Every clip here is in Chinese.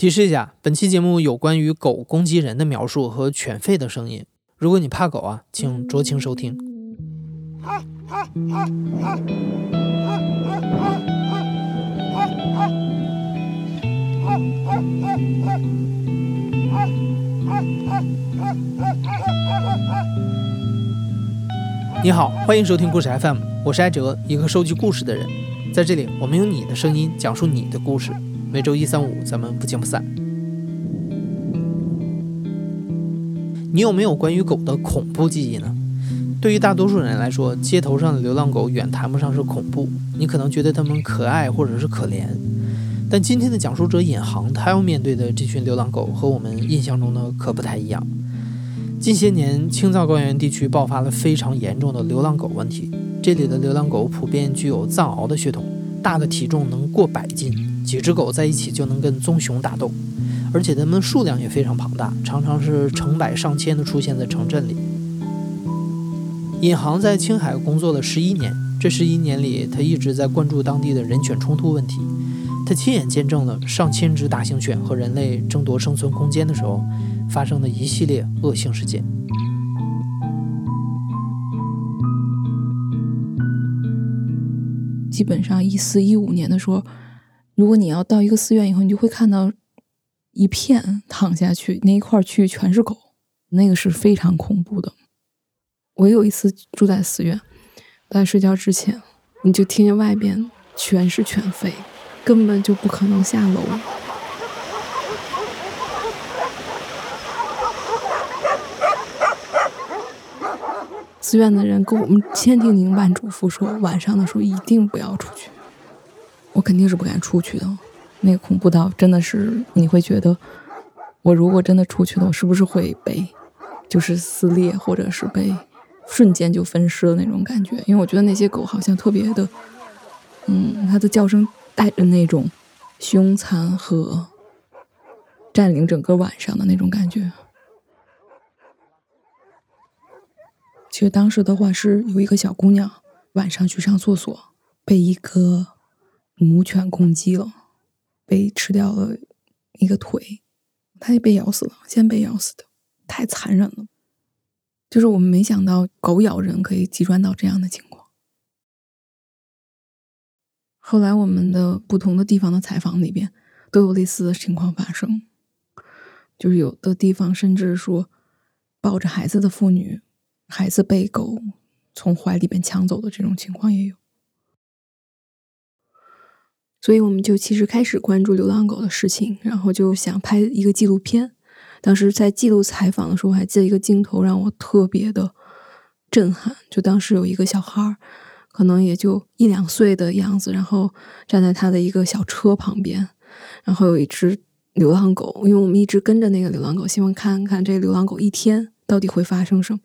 提示一下，本期节目有关于狗攻击人的描述和犬吠的声音。如果你怕狗啊，请酌情收听。你好，欢迎收听故事 FM，我是艾哲，一个收集故事的人。在这里，我们用你的声音讲述你的故事。每周一、三、五，咱们不见不散。你有没有关于狗的恐怖记忆呢？对于大多数人来说，街头上的流浪狗远谈不上是恐怖，你可能觉得它们可爱或者是可怜。但今天的讲述者尹航，他要面对的这群流浪狗和我们印象中的可不太一样。近些年，青藏高原地区爆发了非常严重的流浪狗问题，这里的流浪狗普遍具有藏獒的血统，大的体重能过百斤。几只狗在一起就能跟棕熊打斗，而且它们数量也非常庞大，常常是成百上千的出现在城镇里。尹航在青海工作了十一年，这十一年里，他一直在关注当地的人犬冲突问题。他亲眼见证了上千只大型犬和人类争夺生存空间的时候发生的一系列恶性事件。基本上一四一五年的时候。如果你要到一个寺院以后，你就会看到一片躺下去那一块区域全是狗，那个是非常恐怖的。我有一次住在寺院，在睡觉之前，你就听见外边全是犬吠，根本就不可能下楼。寺院的人跟我们千叮咛万嘱咐说，晚上的时候一定不要出去。我肯定是不敢出去的，那个恐怖到真的是你会觉得，我如果真的出去了，我是不是会被就是撕裂，或者是被瞬间就分尸的那种感觉？因为我觉得那些狗好像特别的，嗯，它的叫声带着那种凶残和占领整个晚上的那种感觉。其实当时的话是有一个小姑娘晚上去上厕所，被一个。母犬攻击了，被吃掉了一个腿，它也被咬死了，先被咬死的，太残忍了。就是我们没想到狗咬人可以极端到这样的情况。后来我们的不同的地方的采访里边都有类似的情况发生，就是有的地方甚至说抱着孩子的妇女，孩子被狗从怀里边抢走的这种情况也有。所以我们就其实开始关注流浪狗的事情，然后就想拍一个纪录片。当时在记录采访的时候，我还记得一个镜头让我特别的震撼。就当时有一个小孩儿，可能也就一两岁的样子，然后站在他的一个小车旁边，然后有一只流浪狗。因为我们一直跟着那个流浪狗，希望看看这流浪狗一天到底会发生什么。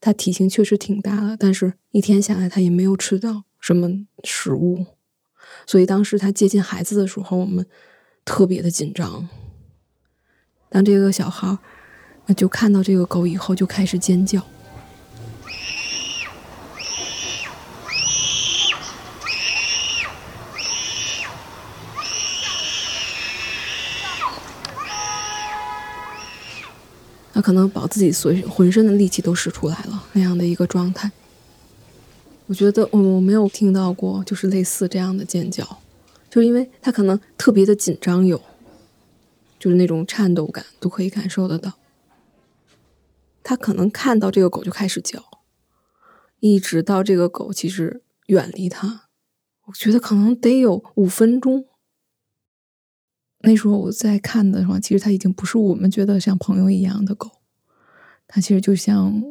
它体型确实挺大的，但是一天下来，它也没有吃到什么食物。所以当时他接近孩子的时候，我们特别的紧张。当这个小孩那就看到这个狗以后，就开始尖叫。他可能把自己所浑身的力气都使出来了，那样的一个状态。我觉得我我没有听到过，就是类似这样的尖叫，就是因为他可能特别的紧张，有，就是那种颤抖感都可以感受得到。他可能看到这个狗就开始叫，一直到这个狗其实远离他，我觉得可能得有五分钟。那时候我在看的话，其实它已经不是我们觉得像朋友一样的狗，它其实就像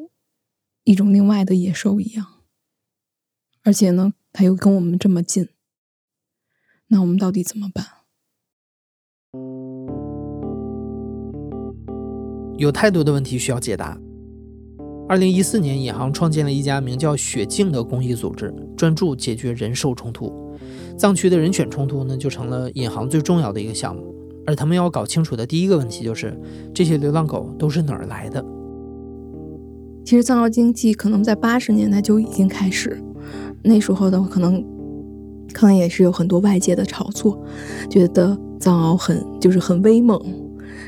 一种另外的野兽一样。而且呢，他又跟我们这么近，那我们到底怎么办？有太多的问题需要解答。二零一四年，尹航创建了一家名叫“雪镜”的公益组织，专注解决人兽冲突。藏区的人犬冲突呢，就成了引航最重要的一个项目。而他们要搞清楚的第一个问题就是，这些流浪狗都是哪儿来的？其实，藏獒经济可能在八十年代就已经开始。那时候的话，可能可能也是有很多外界的炒作，觉得藏獒很就是很威猛，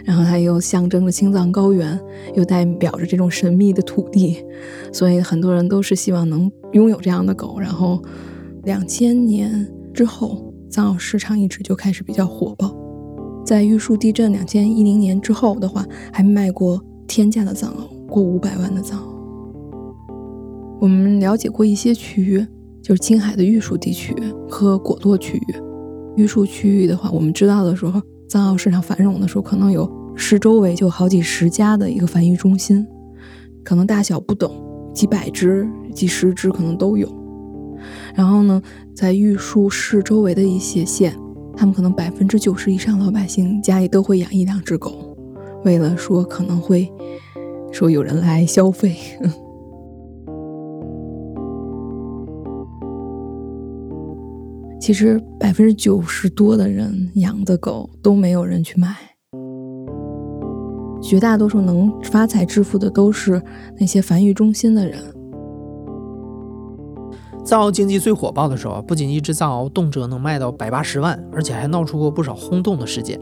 然后它又象征着青藏高原，又代表着这种神秘的土地，所以很多人都是希望能拥有这样的狗。然后，两千年之后，藏獒市场一直就开始比较火爆。在玉树地震两千一零年之后的话，还卖过天价的藏獒，过五百万的藏獒。我们了解过一些区域，就是青海的玉树地区和果垛区域。玉树区域的话，我们知道的时候，藏獒市场繁荣的时候，可能有市周围就好几十家的一个繁育中心，可能大小不等，几百只、几十只可能都有。然后呢，在玉树市周围的一些县。他们可能百分之九十以上老百姓家里都会养一两只狗，为了说可能会说有人来消费。其实百分之九十多的人养的狗都没有人去买，绝大多数能发财致富的都是那些繁育中心的人。藏獒经济最火爆的时候，不仅一只藏獒动辄能卖到百八十万，而且还闹出过不少轰动的事件。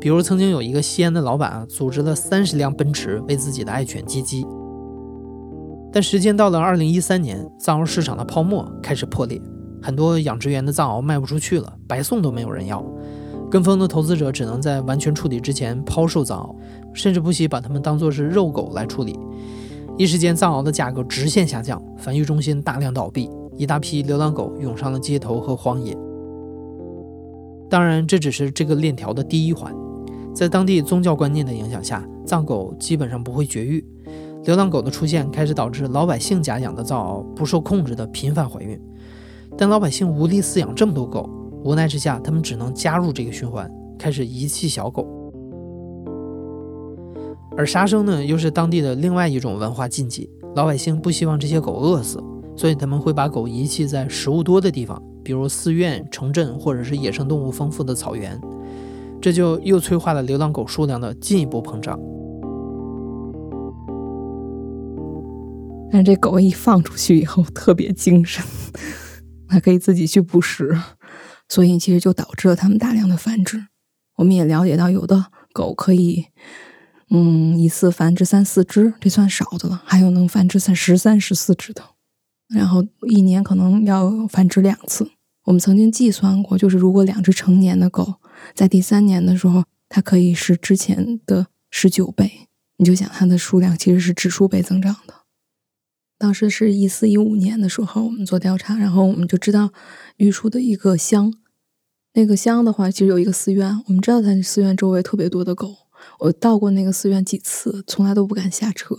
比如，曾经有一个西安的老板啊，组织了三十辆奔驰为自己的爱犬接机。但时间到了二零一三年，藏獒市场的泡沫开始破裂，很多养殖园的藏獒卖不出去了，白送都没有人要。跟风的投资者只能在完全处理之前抛售藏獒，甚至不惜把它们当作是肉狗来处理。一时间，藏獒的价格直线下降，繁育中心大量倒闭。一大批流浪狗涌上了街头和荒野。当然，这只是这个链条的第一环。在当地宗教观念的影响下，藏狗基本上不会绝育。流浪狗的出现开始导致老百姓家养的藏獒不受控制的频繁怀孕。但老百姓无力饲养这么多狗，无奈之下，他们只能加入这个循环，开始遗弃小狗。而杀生呢，又是当地的另外一种文化禁忌。老百姓不希望这些狗饿死。所以他们会把狗遗弃在食物多的地方，比如寺院、城镇，或者是野生动物丰富的草原，这就又催化了流浪狗数量的进一步膨胀。但这狗一放出去以后特别精神，还可以自己去捕食，所以其实就导致了它们大量的繁殖。我们也了解到，有的狗可以，嗯，一次繁殖三四只，这算少的了；还有能繁殖三十三、十四只的。然后一年可能要繁殖两次。我们曾经计算过，就是如果两只成年的狗在第三年的时候，它可以是之前的十九倍。你就想它的数量其实是指数倍增长的。当时是一四一五年的时候，我们做调查，然后我们就知道玉树的一个乡，那个乡的话其实有一个寺院，我们知道它寺院周围特别多的狗。我到过那个寺院几次，从来都不敢下车。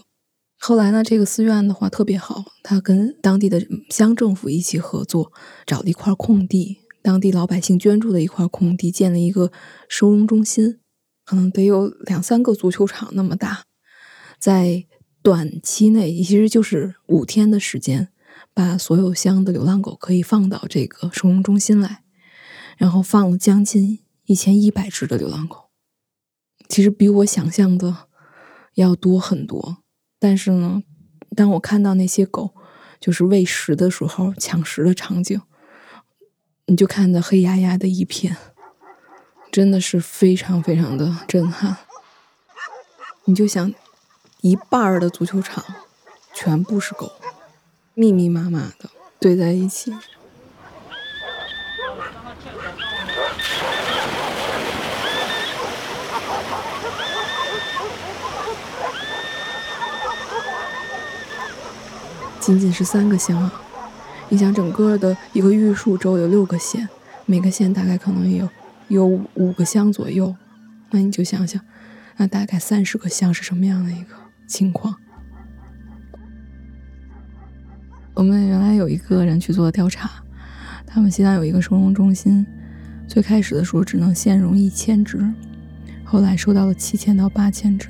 后来呢，这个寺院的话特别好，他跟当地的乡政府一起合作，找了一块空地，当地老百姓捐助的一块空地，建了一个收容中心，可能得有两三个足球场那么大。在短期内，其实就是五天的时间，把所有箱的流浪狗可以放到这个收容中心来，然后放了将近一千一百只的流浪狗，其实比我想象的要多很多。但是呢，当我看到那些狗就是喂食的时候抢食的场景，你就看着黑压压的一片，真的是非常非常的震撼。你就想，一半的足球场全部是狗，密密麻麻的堆在一起。仅仅是三个乡啊！你想，整个的一个玉树州有六个县，每个县大概可能有有五个乡左右，那你就想想，那大概三十个乡是什么样的一个情况？我们原来有一个人去做调查，他们现在有一个收容中心，最开始的时候只能限容一千只，后来收到了七千到八千只。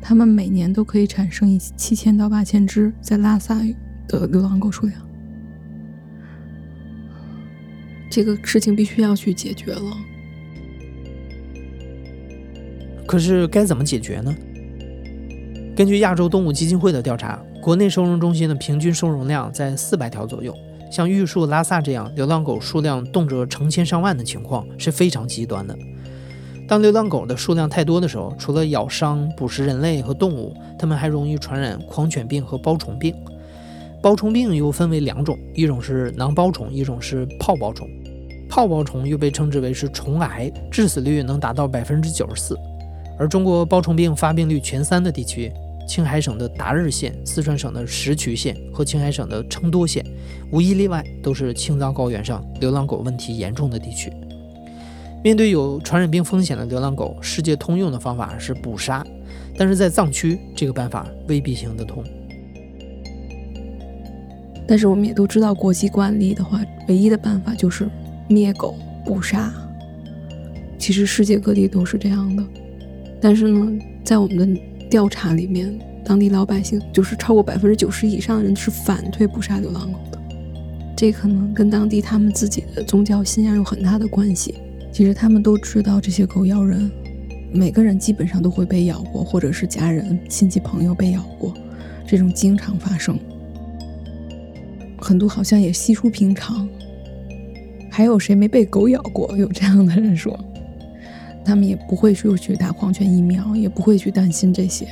他们每年都可以产生一七千到八千只在拉萨的流浪狗数量，这个事情必须要去解决了。可是该怎么解决呢？根据亚洲动物基金会的调查，国内收容中心的平均收容量在四百条左右。像玉树、拉萨这样流浪狗数量动辄成千上万的情况是非常极端的。当流浪狗的数量太多的时候，除了咬伤、捕食人类和动物，它们还容易传染狂犬病和包虫病。包虫病又分为两种，一种是囊包虫，一种是泡包虫。泡包虫又被称之为是虫癌，致死率能达到百分之九十四。而中国包虫病发病率前三的地区，青海省的达日县、四川省的石渠县和青海省的成都县，无一例外都是青藏高原上流浪狗问题严重的地区。面对有传染病风险的流浪狗，世界通用的方法是捕杀，但是在藏区这个办法未必行得通。但是我们也都知道，国际惯例的话，唯一的办法就是灭狗捕杀。其实世界各地都是这样的，但是呢，在我们的调查里面，当地老百姓就是超过百分之九十以上的人是反对捕杀流浪狗的。这可能跟当地他们自己的宗教信仰有很大的关系。其实他们都知道这些狗咬人，每个人基本上都会被咬过，或者是家人、亲戚、朋友被咬过，这种经常发生。很多好像也稀疏平常。还有谁没被狗咬过？有这样的人说，他们也不会说去打狂犬疫苗，也不会去担心这些。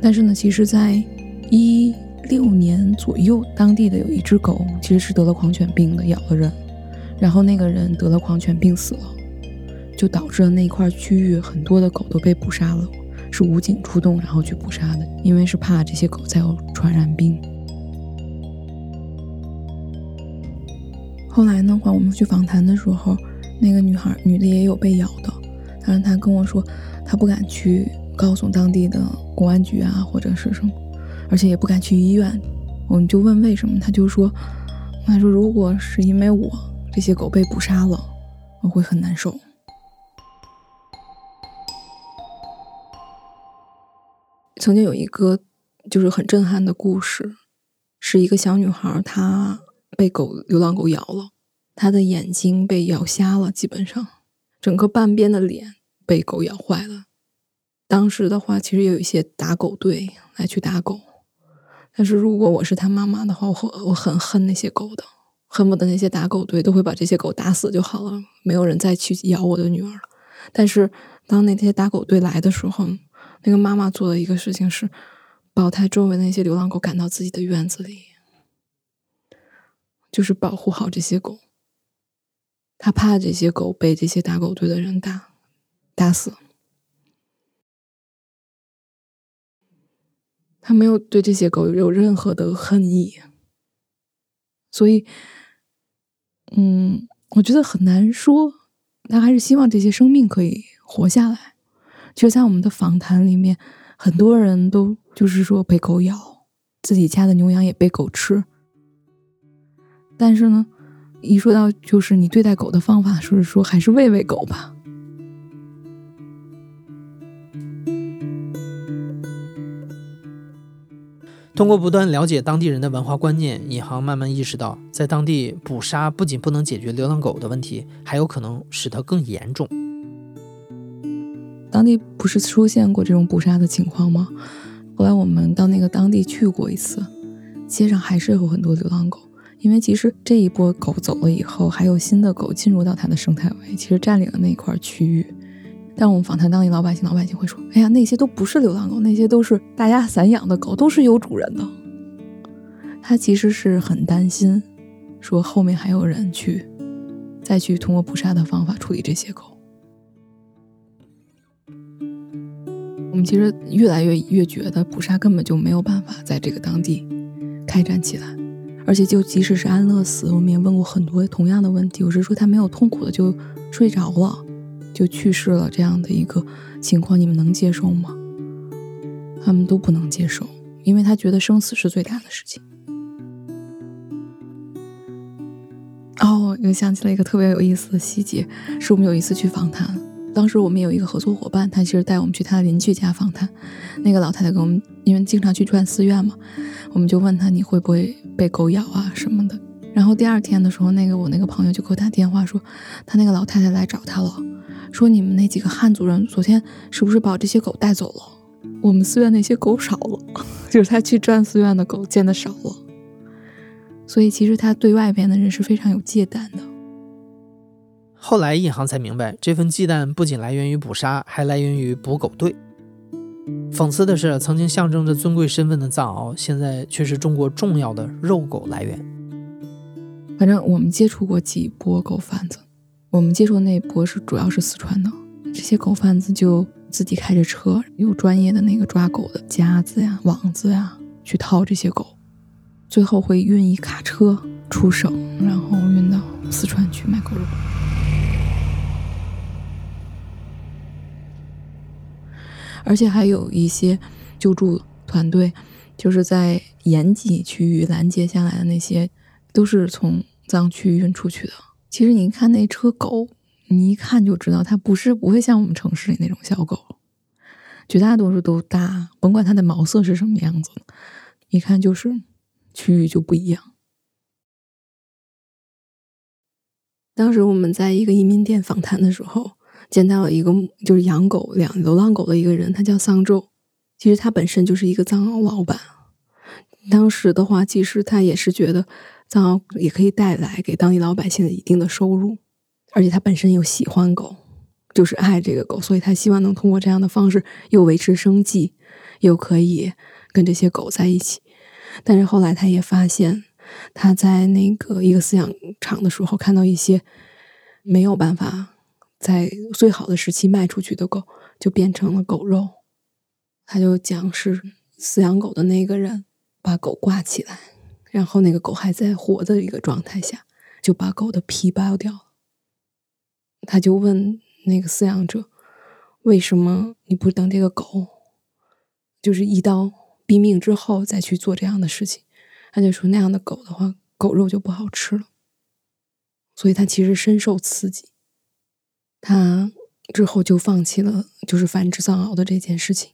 但是呢，其实，在一。六年左右，当地的有一只狗其实是得了狂犬病的，咬了人，然后那个人得了狂犬病死了，就导致了那块区域很多的狗都被捕杀了，是武警出动然后去捕杀的，因为是怕这些狗再有传染病。后来的话，我们去访谈的时候，那个女孩女的也有被咬的，但是她跟我说，她不敢去告诉当地的公安局啊，或者是什么。而且也不敢去医院，我们就问为什么，他就说：“他说如果是因为我这些狗被捕杀了，我会很难受。”曾经有一个就是很震撼的故事，是一个小女孩，她被狗流浪狗咬了，他的眼睛被咬瞎了，基本上整个半边的脸被狗咬坏了。当时的话，其实也有一些打狗队来去打狗。但是如果我是他妈妈的话，我我很恨那些狗的，恨不得那些打狗队都会把这些狗打死就好了，没有人再去咬我的女儿。但是当那些打狗队来的时候，那个妈妈做的一个事情是，保胎周围那些流浪狗赶到自己的院子里，就是保护好这些狗。他怕这些狗被这些打狗队的人打打死。他没有对这些狗有任何的恨意，所以，嗯，我觉得很难说。他还是希望这些生命可以活下来。就在我们的访谈里面，很多人都就是说被狗咬，自己家的牛羊也被狗吃。但是呢，一说到就是你对待狗的方法，说是说还是喂喂狗吧。通过不断了解当地人的文化观念，尹航慢慢意识到，在当地捕杀不仅不能解决流浪狗的问题，还有可能使它更严重。当地不是出现过这种捕杀的情况吗？后来我们到那个当地去过一次，街上还是有很多流浪狗，因为其实这一波狗走了以后，还有新的狗进入到它的生态位，其实占领了那块区域。但我们访谈当地老百姓，老百姓会说：“哎呀，那些都不是流浪狗，那些都是大家散养的狗，都是有主人的。”他其实是很担心，说后面还有人去再去通过捕杀的方法处理这些狗。我们其实越来越越觉得捕杀根本就没有办法在这个当地开展起来，而且就即使是安乐死，我们也问过很多同样的问题，我是说他没有痛苦的就睡着了。就去世了，这样的一个情况，你们能接受吗？他们都不能接受，因为他觉得生死是最大的事情。哦，又想起了一个特别有意思的细节，是我们有一次去访谈，当时我们有一个合作伙伴，他其实带我们去他的邻居家访谈。那个老太太跟我们，因为经常去转寺院嘛，我们就问他你会不会被狗咬啊什么的。然后第二天的时候，那个我那个朋友就给我打电话说，他那个老太太来找他了。说你们那几个汉族人昨天是不是把这些狗带走了？我们寺院那些狗少了，就是他去转寺院的狗见的少了。所以其实他对外边的人是非常有忌惮的。后来尹航才明白，这份忌惮不仅来源于捕杀，还来源于捕狗队。讽刺的是，曾经象征着尊贵身份的藏獒，现在却是中国重要的肉狗来源。反正我们接触过几波狗贩子，我们接触的那一波是主要是四川的，这些狗贩子就自己开着车，有专业的那个抓狗的夹子呀、网子呀，去套这些狗，最后会运一卡车出省，然后运到四川去卖狗肉。而且还有一些救助团队，就是在延吉区域拦截下来的那些，都是从藏区运出去的。其实你看那车狗，你一看就知道它不是不会像我们城市里那种小狗，绝大多数都大，甭管它的毛色是什么样子，一看就是区域就不一样。当时我们在一个移民店访谈的时候。见到了一个就是养狗、养流浪狗的一个人，他叫桑周。其实他本身就是一个藏獒老板。当时的话，其实他也是觉得藏獒也可以带来给当地老百姓一定的收入，而且他本身又喜欢狗，就是爱这个狗，所以他希望能通过这样的方式又维持生计，又可以跟这些狗在一起。但是后来他也发现，他在那个一个饲养场的时候，看到一些没有办法。在最好的时期卖出去的狗就变成了狗肉，他就讲是饲养狗的那个人把狗挂起来，然后那个狗还在活的一个状态下，就把狗的皮剥掉了。他就问那个饲养者：“为什么你不等这个狗就是一刀毙命之后再去做这样的事情？”他就说：“那样的狗的话，狗肉就不好吃了。”所以他其实深受刺激。他之后就放弃了，就是繁殖藏獒的这件事情。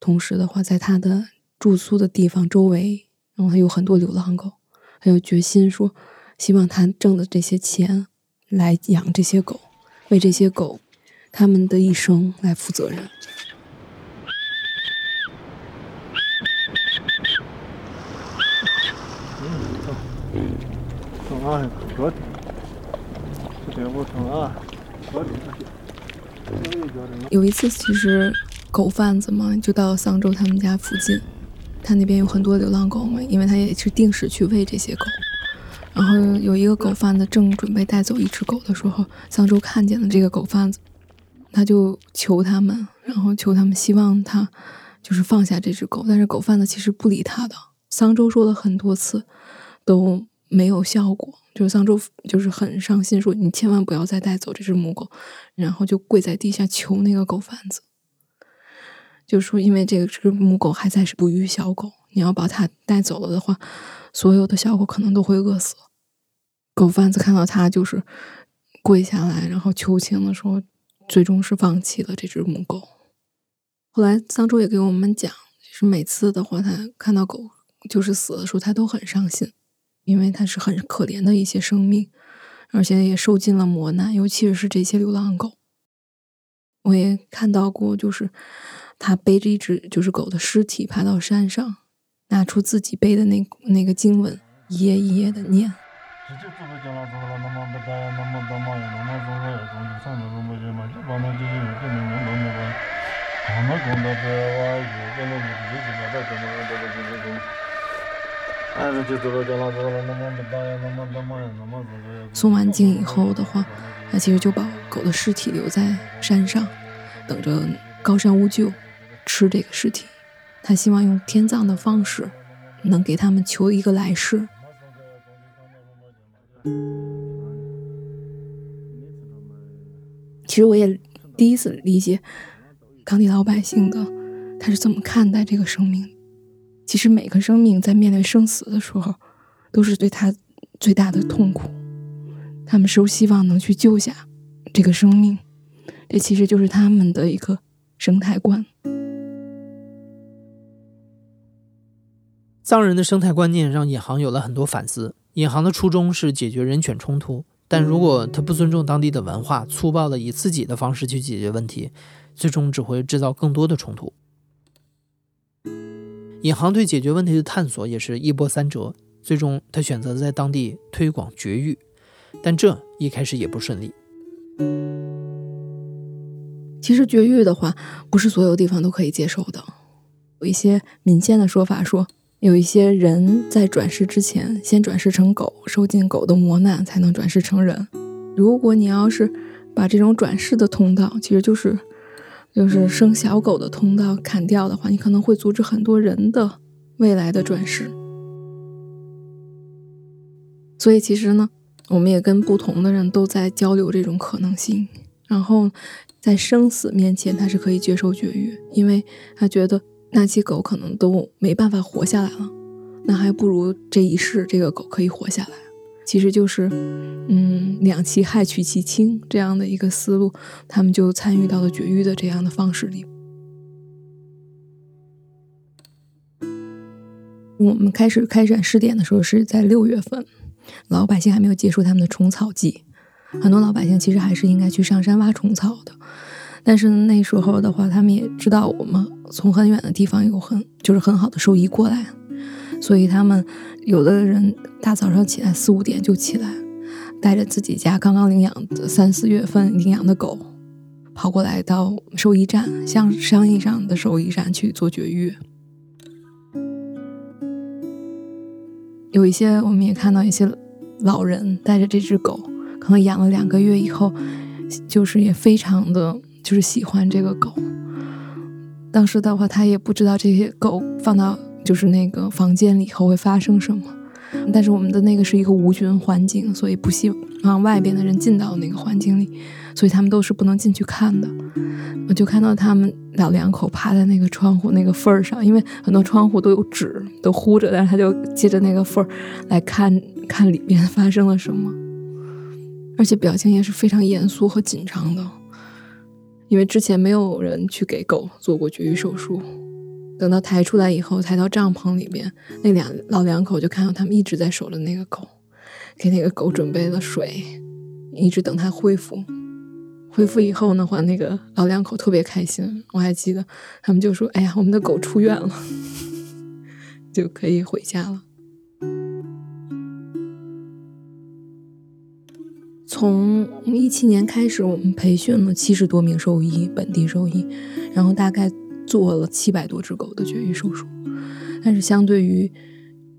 同时的话，在他的住宿的地方周围，然后还有很多流浪狗，他有决心说，希望他挣的这些钱来养这些狗，为这些狗他们的一生来负责任。有一次，其实狗贩子嘛，就到桑州他们家附近，他那边有很多流浪狗嘛，因为他也是定时去喂这些狗。然后有一个狗贩子正准备带走一只狗的时候，桑州看见了这个狗贩子，他就求他们，然后求他们希望他就是放下这只狗。但是狗贩子其实不理他的，桑州说了很多次都没有效果。就是桑州就是很伤心，说你千万不要再带走这只母狗，然后就跪在地下求那个狗贩子，就说因为这个只母狗还在是哺育小狗，你要把它带走了的话，所有的小狗可能都会饿死。狗贩子看到他就是跪下来，然后求情的时候，最终是放弃了这只母狗。后来桑州也给我们讲，就是每次的话，他看到狗就是死的时候，他都很伤心。因为它是很可怜的一些生命，而且也受尽了磨难，尤其是这些流浪狗。我也看到过，就是他背着一只就是狗的尸体爬到山上，拿出自己背的那那个经文，一页一页的念。送完经以后的话，他其实就把狗的尸体留在山上，等着高山巫救吃这个尸体。他希望用天葬的方式，能给他们求一个来世。其实我也第一次理解当地老百姓的他是怎么看待这个生命的。其实每个生命在面对生死的时候，都是对他最大的痛苦。他们是希望能去救下这个生命，这其实就是他们的一个生态观。藏人的生态观念让尹航有了很多反思。尹航的初衷是解决人犬冲突，但如果他不尊重当地的文化，粗暴的以自己的方式去解决问题，最终只会制造更多的冲突。尹航对解决问题的探索也是一波三折。最终他选择在当地推广绝育，但这一开始也不顺利。其实绝育的话，不是所有地方都可以接受的。有一些民间的说法说，有一些人在转世之前，先转世成狗，受尽狗的磨难，才能转世成人。如果你要是把这种转世的通道，其实就是就是生小狗的通道砍掉的话，你可能会阻止很多人的未来的转世。所以其实呢，我们也跟不同的人都在交流这种可能性。然后在生死面前，他是可以接受绝育，因为他觉得那些狗可能都没办法活下来了，那还不如这一世这个狗可以活下来。其实就是，嗯，两其害取其轻这样的一个思路，他们就参与到了绝育的这样的方式里。我们开始开展试点的时候是在六月份。老百姓还没有结束他们的虫草季，很多老百姓其实还是应该去上山挖虫草的。但是那时候的话，他们也知道我们从很远的地方有很就是很好的兽医过来，所以他们有的人大早上起来四五点就起来，带着自己家刚刚领养的三四月份领养的狗，跑过来到兽医站，像商业上的兽医站去做绝育。有一些我们也看到一些老人带着这只狗，可能养了两个月以后，就是也非常的就是喜欢这个狗。当时的话，他也不知道这些狗放到就是那个房间里以后会发生什么。但是我们的那个是一个无菌环境，所以不希望外边的人进到那个环境里，所以他们都是不能进去看的。我就看到他们老两口趴在那个窗户那个缝儿上，因为很多窗户都有纸都糊着，但是他就借着那个缝儿来看看里面发生了什么，而且表情也是非常严肃和紧张的，因为之前没有人去给狗做过绝育手术。等到抬出来以后，抬到帐篷里边，那两老两口就看到他们一直在守着那个狗，给那个狗准备了水，一直等它恢复。恢复以后的话，那个老两口特别开心。我还记得，他们就说：“哎呀，我们的狗出院了，就可以回家了。”从一七年开始，我们培训了七十多名兽医，本地兽医，然后大概做了七百多只狗的绝育手术。但是，相对于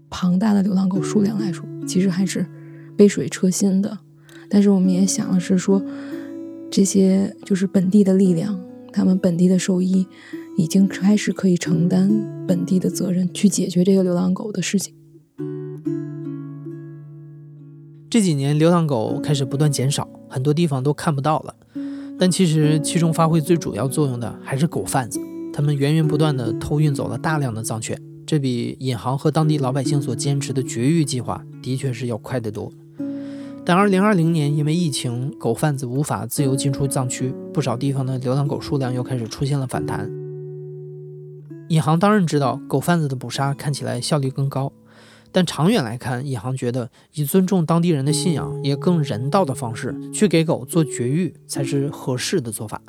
庞大的流浪狗数量来说，其实还是杯水车薪的。但是，我们也想的是说。这些就是本地的力量，他们本地的兽医已经开始可以承担本地的责任，去解决这个流浪狗的事情。这几年流浪狗开始不断减少，很多地方都看不到了。但其实其中发挥最主要作用的还是狗贩子，他们源源不断地偷运走了大量的藏犬，这比引航和当地老百姓所坚持的绝育计划的确是要快得多。但2020年，因为疫情，狗贩子无法自由进出藏区，不少地方的流浪狗数量又开始出现了反弹。引航当然知道，狗贩子的捕杀看起来效率更高，但长远来看，引航觉得以尊重当地人的信仰，也更人道的方式去给狗做绝育才是合适的做法。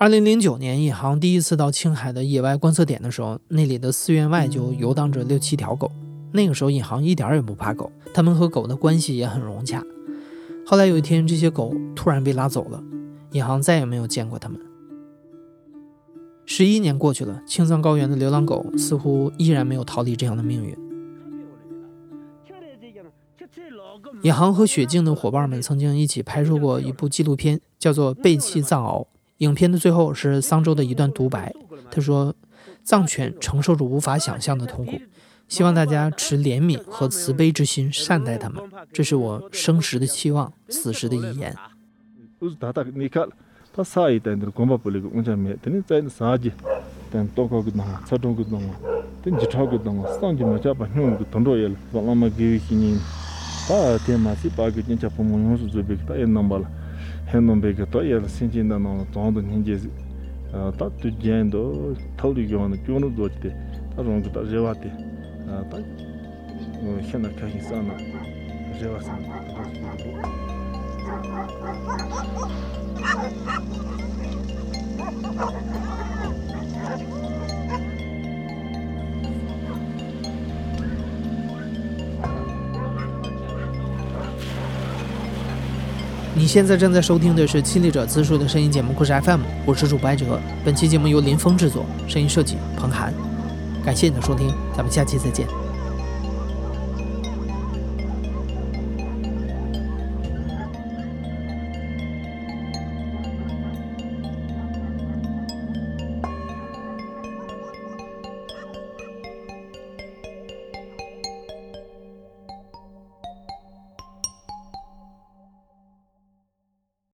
2009年，尹航第一次到青海的野外观测点的时候，那里的寺院外就游荡着六七条狗。那个时候，尹航一点也不怕狗，他们和狗的关系也很融洽。后来有一天，这些狗突然被拉走了，尹航再也没有见过它们。十一年过去了，青藏高原的流浪狗似乎依然没有逃离这样的命运。尹航和雪静的伙伴们曾经一起拍摄过一部纪录片，叫做《背弃藏獒》。影片的最后是桑州的一段独白，他说：“藏犬承受着无法想象的痛苦。”希望大家持怜悯和慈悲之心善待他们，这是我生时的期望，死时的遗言。hennon beke to yel sinjin da nong zong do nyen je ta tu jen do thol ri gyon kyu no do te ta rong ta je wa te ta no hen na ka hi sa na je wa sa Thank you. 现在正在收听的是《亲历者自述》的声音节目故事 FM，我是主播艾哲。本期节目由林峰制作，声音设计彭涵。感谢你的收听，咱们下期再见。